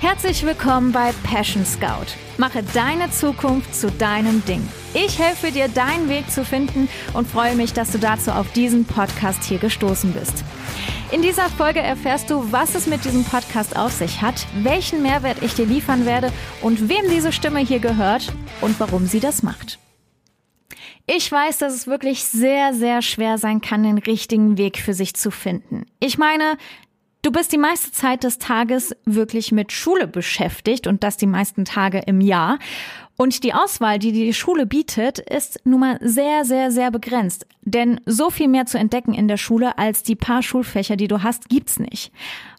Herzlich willkommen bei Passion Scout. Mache deine Zukunft zu deinem Ding. Ich helfe dir, deinen Weg zu finden und freue mich, dass du dazu auf diesen Podcast hier gestoßen bist. In dieser Folge erfährst du, was es mit diesem Podcast auf sich hat, welchen Mehrwert ich dir liefern werde und wem diese Stimme hier gehört und warum sie das macht. Ich weiß, dass es wirklich sehr, sehr schwer sein kann, den richtigen Weg für sich zu finden. Ich meine, Du bist die meiste Zeit des Tages wirklich mit Schule beschäftigt und das die meisten Tage im Jahr. Und die Auswahl, die die Schule bietet, ist nun mal sehr, sehr, sehr begrenzt. Denn so viel mehr zu entdecken in der Schule als die paar Schulfächer, die du hast, gibt's nicht.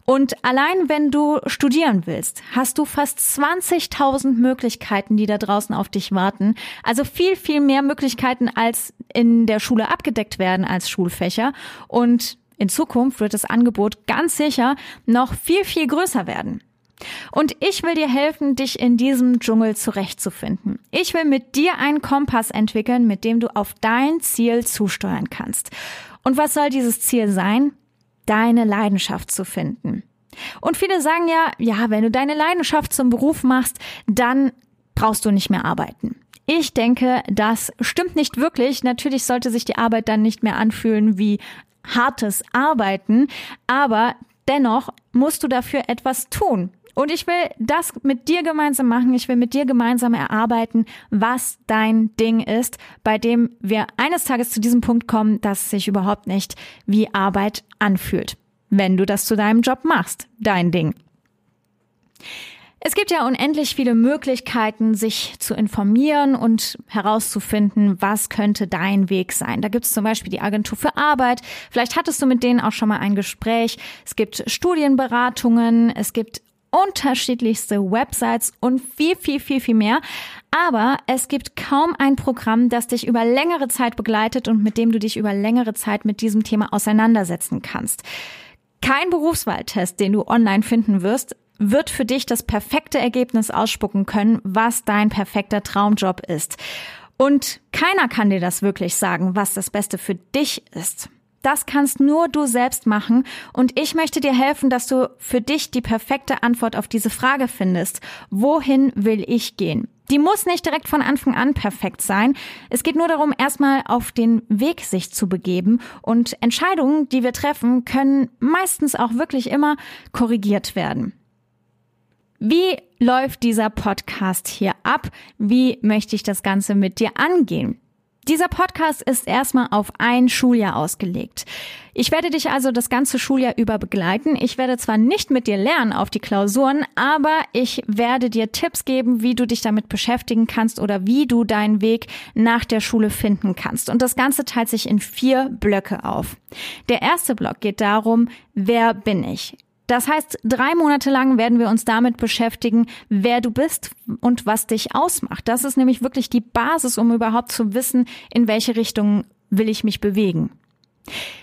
Und allein wenn du studieren willst, hast du fast 20.000 Möglichkeiten, die da draußen auf dich warten. Also viel, viel mehr Möglichkeiten als in der Schule abgedeckt werden als Schulfächer. Und in Zukunft wird das Angebot ganz sicher noch viel, viel größer werden. Und ich will dir helfen, dich in diesem Dschungel zurechtzufinden. Ich will mit dir einen Kompass entwickeln, mit dem du auf dein Ziel zusteuern kannst. Und was soll dieses Ziel sein? Deine Leidenschaft zu finden. Und viele sagen ja, ja, wenn du deine Leidenschaft zum Beruf machst, dann brauchst du nicht mehr arbeiten. Ich denke, das stimmt nicht wirklich. Natürlich sollte sich die Arbeit dann nicht mehr anfühlen wie hartes Arbeiten, aber dennoch musst du dafür etwas tun. Und ich will das mit dir gemeinsam machen. Ich will mit dir gemeinsam erarbeiten, was dein Ding ist, bei dem wir eines Tages zu diesem Punkt kommen, dass es sich überhaupt nicht wie Arbeit anfühlt. Wenn du das zu deinem Job machst, dein Ding. Es gibt ja unendlich viele Möglichkeiten, sich zu informieren und herauszufinden, was könnte dein Weg sein. Da gibt es zum Beispiel die Agentur für Arbeit. Vielleicht hattest du mit denen auch schon mal ein Gespräch. Es gibt Studienberatungen. Es gibt unterschiedlichste Websites und viel, viel, viel, viel mehr. Aber es gibt kaum ein Programm, das dich über längere Zeit begleitet und mit dem du dich über längere Zeit mit diesem Thema auseinandersetzen kannst. Kein Berufswahltest, den du online finden wirst, wird für dich das perfekte Ergebnis ausspucken können, was dein perfekter Traumjob ist. Und keiner kann dir das wirklich sagen, was das Beste für dich ist. Das kannst nur du selbst machen und ich möchte dir helfen, dass du für dich die perfekte Antwort auf diese Frage findest. Wohin will ich gehen? Die muss nicht direkt von Anfang an perfekt sein. Es geht nur darum, erstmal auf den Weg sich zu begeben und Entscheidungen, die wir treffen, können meistens auch wirklich immer korrigiert werden. Wie läuft dieser Podcast hier ab? Wie möchte ich das Ganze mit dir angehen? Dieser Podcast ist erstmal auf ein Schuljahr ausgelegt. Ich werde dich also das ganze Schuljahr über begleiten. Ich werde zwar nicht mit dir lernen auf die Klausuren, aber ich werde dir Tipps geben, wie du dich damit beschäftigen kannst oder wie du deinen Weg nach der Schule finden kannst. Und das Ganze teilt sich in vier Blöcke auf. Der erste Block geht darum, wer bin ich? Das heißt, drei Monate lang werden wir uns damit beschäftigen, wer du bist und was dich ausmacht. Das ist nämlich wirklich die Basis, um überhaupt zu wissen, in welche Richtung will ich mich bewegen.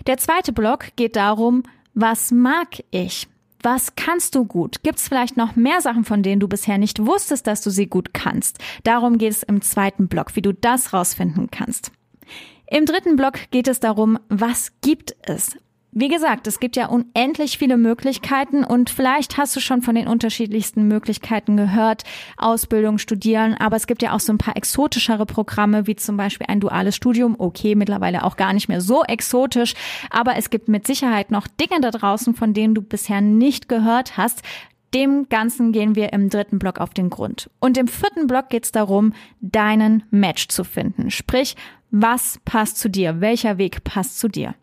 Der zweite Block geht darum, was mag ich? Was kannst du gut? Gibt es vielleicht noch mehr Sachen, von denen du bisher nicht wusstest, dass du sie gut kannst? Darum geht es im zweiten Block, wie du das rausfinden kannst. Im dritten Block geht es darum, was gibt es? Wie gesagt, es gibt ja unendlich viele Möglichkeiten und vielleicht hast du schon von den unterschiedlichsten Möglichkeiten gehört, Ausbildung, Studieren, aber es gibt ja auch so ein paar exotischere Programme, wie zum Beispiel ein duales Studium. Okay, mittlerweile auch gar nicht mehr so exotisch, aber es gibt mit Sicherheit noch Dinge da draußen, von denen du bisher nicht gehört hast. Dem Ganzen gehen wir im dritten Block auf den Grund. Und im vierten Block geht es darum, deinen Match zu finden. Sprich, was passt zu dir? Welcher Weg passt zu dir?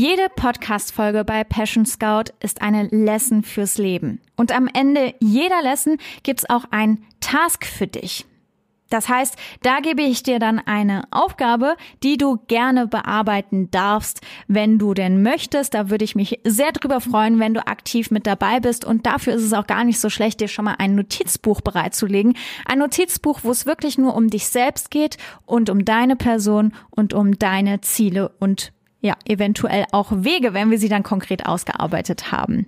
Jede Podcast-Folge bei Passion Scout ist eine Lesson fürs Leben. Und am Ende jeder Lesson gibt's auch ein Task für dich. Das heißt, da gebe ich dir dann eine Aufgabe, die du gerne bearbeiten darfst, wenn du denn möchtest. Da würde ich mich sehr drüber freuen, wenn du aktiv mit dabei bist. Und dafür ist es auch gar nicht so schlecht, dir schon mal ein Notizbuch bereitzulegen. Ein Notizbuch, wo es wirklich nur um dich selbst geht und um deine Person und um deine Ziele und ja, eventuell auch Wege, wenn wir sie dann konkret ausgearbeitet haben.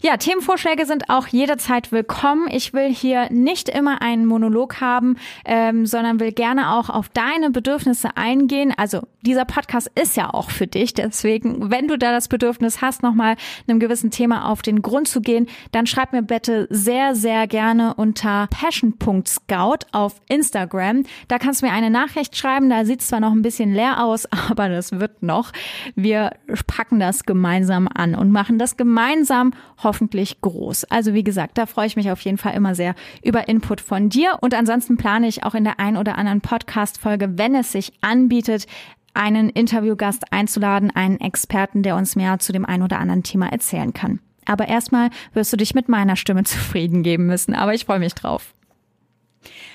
Ja, Themenvorschläge sind auch jederzeit willkommen. Ich will hier nicht immer einen Monolog haben, ähm, sondern will gerne auch auf deine Bedürfnisse eingehen. Also dieser Podcast ist ja auch für dich. Deswegen, wenn du da das Bedürfnis hast, nochmal einem gewissen Thema auf den Grund zu gehen, dann schreib mir bitte sehr, sehr gerne unter passion.scout auf Instagram. Da kannst du mir eine Nachricht schreiben. Da sieht es zwar noch ein bisschen leer aus, aber das wird noch. Wir packen das gemeinsam an und machen das gemeinsam hoffentlich groß. Also wie gesagt, da freue ich mich auf jeden Fall immer sehr über Input von dir. Und ansonsten plane ich auch in der ein oder anderen Podcast-Folge, wenn es sich anbietet, einen Interviewgast einzuladen, einen Experten, der uns mehr zu dem ein oder anderen Thema erzählen kann. Aber erstmal wirst du dich mit meiner Stimme zufrieden geben müssen, aber ich freue mich drauf.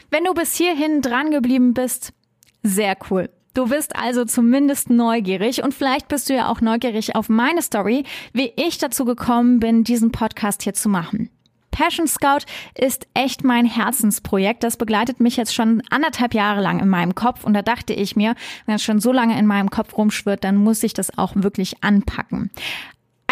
Wenn du bis hierhin dran geblieben bist, sehr cool. Du bist also zumindest neugierig und vielleicht bist du ja auch neugierig auf meine Story, wie ich dazu gekommen bin, diesen Podcast hier zu machen. Passion Scout ist echt mein Herzensprojekt. Das begleitet mich jetzt schon anderthalb Jahre lang in meinem Kopf und da dachte ich mir, wenn es schon so lange in meinem Kopf rumschwirrt, dann muss ich das auch wirklich anpacken.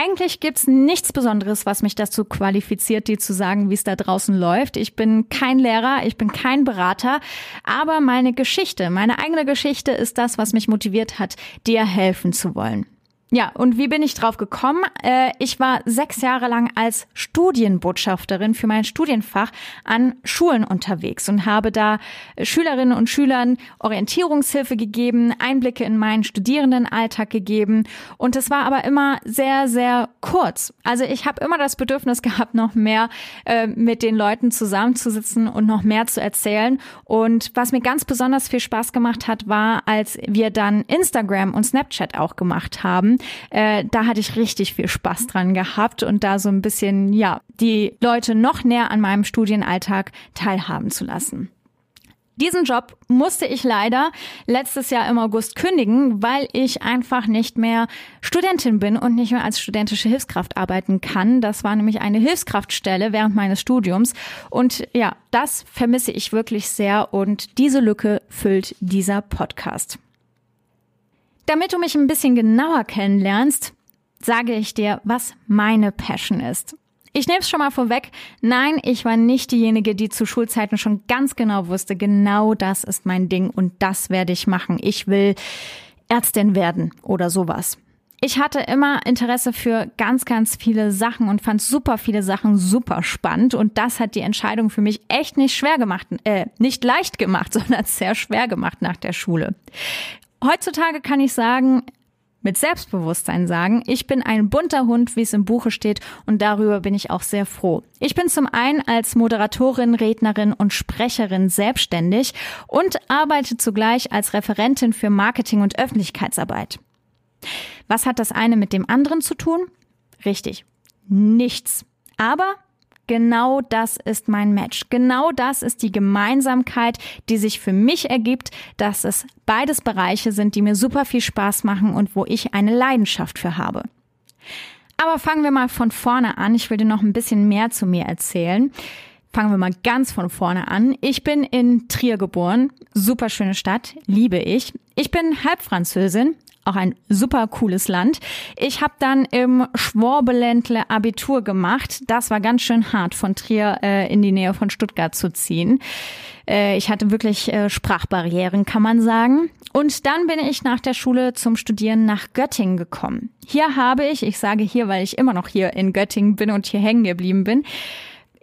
Eigentlich gibt's nichts Besonderes, was mich dazu qualifiziert, dir zu sagen, wie es da draußen läuft. Ich bin kein Lehrer, ich bin kein Berater, aber meine Geschichte, meine eigene Geschichte ist das, was mich motiviert hat, dir helfen zu wollen. Ja, und wie bin ich drauf gekommen? Äh, ich war sechs Jahre lang als Studienbotschafterin für mein Studienfach an Schulen unterwegs und habe da Schülerinnen und Schülern Orientierungshilfe gegeben, Einblicke in meinen Studierendenalltag gegeben. Und es war aber immer sehr, sehr kurz. Also ich habe immer das Bedürfnis gehabt, noch mehr äh, mit den Leuten zusammenzusitzen und noch mehr zu erzählen. Und was mir ganz besonders viel Spaß gemacht hat, war, als wir dann Instagram und Snapchat auch gemacht haben äh, da hatte ich richtig viel Spaß dran gehabt und da so ein bisschen, ja, die Leute noch näher an meinem Studienalltag teilhaben zu lassen. Diesen Job musste ich leider letztes Jahr im August kündigen, weil ich einfach nicht mehr Studentin bin und nicht mehr als studentische Hilfskraft arbeiten kann. Das war nämlich eine Hilfskraftstelle während meines Studiums. Und ja, das vermisse ich wirklich sehr und diese Lücke füllt dieser Podcast. Damit du mich ein bisschen genauer kennenlernst, sage ich dir, was meine Passion ist. Ich nehme es schon mal vorweg. Nein, ich war nicht diejenige, die zu Schulzeiten schon ganz genau wusste, genau das ist mein Ding und das werde ich machen. Ich will Ärztin werden oder sowas. Ich hatte immer Interesse für ganz, ganz viele Sachen und fand super viele Sachen super spannend und das hat die Entscheidung für mich echt nicht schwer gemacht, äh, nicht leicht gemacht, sondern sehr schwer gemacht nach der Schule. Heutzutage kann ich sagen, mit Selbstbewusstsein sagen, ich bin ein bunter Hund, wie es im Buche steht, und darüber bin ich auch sehr froh. Ich bin zum einen als Moderatorin, Rednerin und Sprecherin selbstständig und arbeite zugleich als Referentin für Marketing und Öffentlichkeitsarbeit. Was hat das eine mit dem anderen zu tun? Richtig, nichts. Aber Genau das ist mein Match. Genau das ist die Gemeinsamkeit, die sich für mich ergibt, dass es beides Bereiche sind, die mir super viel Spaß machen und wo ich eine Leidenschaft für habe. Aber fangen wir mal von vorne an. Ich will dir noch ein bisschen mehr zu mir erzählen. Fangen wir mal ganz von vorne an. Ich bin in Trier geboren. Super schöne Stadt, liebe ich. Ich bin Halbfranzösin, auch ein super cooles Land. Ich habe dann im Schworbeländle Abitur gemacht. Das war ganz schön hart, von Trier äh, in die Nähe von Stuttgart zu ziehen. Äh, ich hatte wirklich äh, Sprachbarrieren, kann man sagen. Und dann bin ich nach der Schule zum Studieren nach Göttingen gekommen. Hier habe ich, ich sage hier, weil ich immer noch hier in Göttingen bin und hier hängen geblieben bin,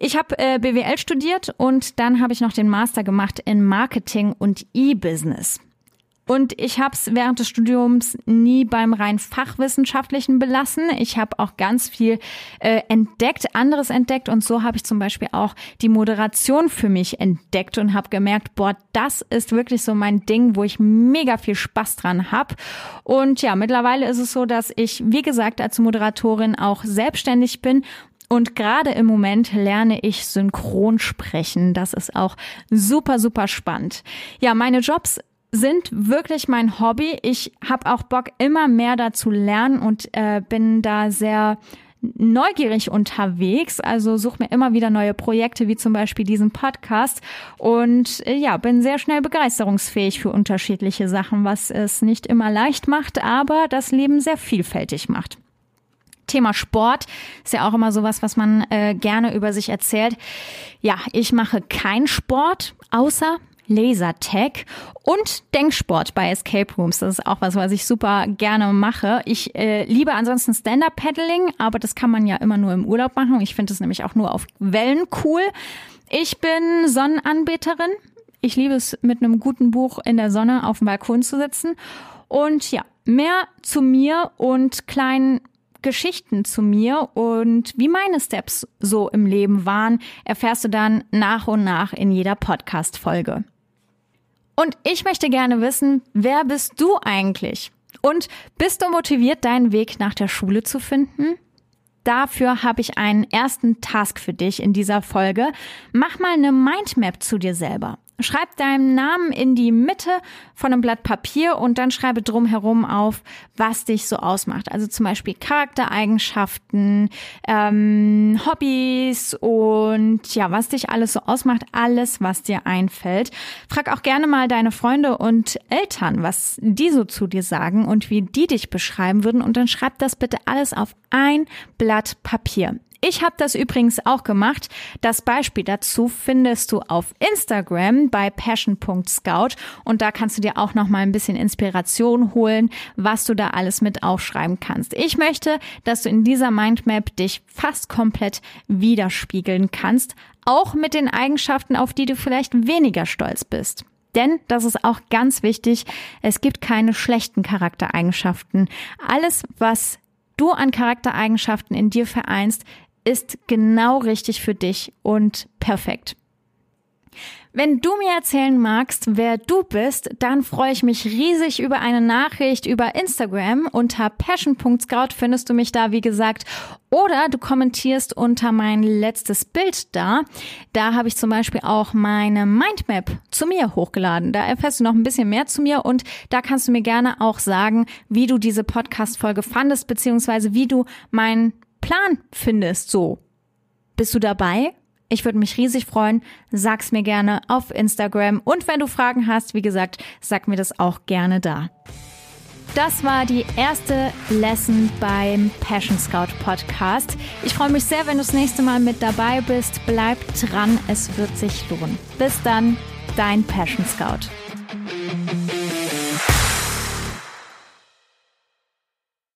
ich habe äh, BWL studiert und dann habe ich noch den Master gemacht in Marketing und E-Business. Und ich habe es während des Studiums nie beim rein fachwissenschaftlichen belassen. Ich habe auch ganz viel äh, entdeckt, anderes entdeckt. Und so habe ich zum Beispiel auch die Moderation für mich entdeckt und habe gemerkt, boah, das ist wirklich so mein Ding, wo ich mega viel Spaß dran habe. Und ja, mittlerweile ist es so, dass ich, wie gesagt, als Moderatorin auch selbstständig bin und gerade im Moment lerne ich synchron sprechen. Das ist auch super, super spannend. Ja, meine Jobs sind wirklich mein Hobby. Ich habe auch Bock, immer mehr dazu lernen und äh, bin da sehr neugierig unterwegs, also suche mir immer wieder neue Projekte, wie zum Beispiel diesen Podcast und äh, ja, bin sehr schnell begeisterungsfähig für unterschiedliche Sachen, was es nicht immer leicht macht, aber das Leben sehr vielfältig macht. Thema Sport ist ja auch immer sowas, was man äh, gerne über sich erzählt. Ja, ich mache keinen Sport, außer Lasertag und Denksport bei Escape Rooms. Das ist auch was, was ich super gerne mache. Ich äh, liebe ansonsten Stand-Up-Paddling, aber das kann man ja immer nur im Urlaub machen. Ich finde es nämlich auch nur auf Wellen cool. Ich bin Sonnenanbeterin. Ich liebe es, mit einem guten Buch in der Sonne auf dem Balkon zu sitzen. Und ja, mehr zu mir und kleinen Geschichten zu mir und wie meine Steps so im Leben waren, erfährst du dann nach und nach in jeder Podcast-Folge. Und ich möchte gerne wissen, wer bist du eigentlich? Und bist du motiviert, deinen Weg nach der Schule zu finden? Dafür habe ich einen ersten Task für dich in dieser Folge. Mach mal eine Mindmap zu dir selber. Schreib deinen Namen in die Mitte von einem Blatt Papier und dann schreibe drumherum auf, was dich so ausmacht. Also zum Beispiel Charaktereigenschaften, ähm, Hobbys und ja, was dich alles so ausmacht, alles, was dir einfällt. Frag auch gerne mal deine Freunde und Eltern, was die so zu dir sagen und wie die dich beschreiben würden. Und dann schreib das bitte alles auf ein Blatt Papier. Ich habe das übrigens auch gemacht. Das Beispiel dazu findest du auf Instagram bei passion.scout und da kannst du dir auch noch mal ein bisschen Inspiration holen, was du da alles mit aufschreiben kannst. Ich möchte, dass du in dieser Mindmap dich fast komplett widerspiegeln kannst, auch mit den Eigenschaften, auf die du vielleicht weniger stolz bist. Denn, das ist auch ganz wichtig, es gibt keine schlechten Charaktereigenschaften. Alles, was du an Charaktereigenschaften in dir vereinst, ist genau richtig für dich und perfekt. Wenn du mir erzählen magst, wer du bist, dann freue ich mich riesig über eine Nachricht über Instagram. Unter passion.scout findest du mich da, wie gesagt. Oder du kommentierst unter mein letztes Bild da. Da habe ich zum Beispiel auch meine Mindmap zu mir hochgeladen. Da erfährst du noch ein bisschen mehr zu mir und da kannst du mir gerne auch sagen, wie du diese Podcast-Folge fandest, beziehungsweise wie du mein Plan findest. So, bist du dabei? Ich würde mich riesig freuen. Sag's mir gerne auf Instagram. Und wenn du Fragen hast, wie gesagt, sag mir das auch gerne da. Das war die erste Lesson beim Passion Scout Podcast. Ich freue mich sehr, wenn du das nächste Mal mit dabei bist. Bleib dran, es wird sich lohnen. Bis dann, dein Passion Scout.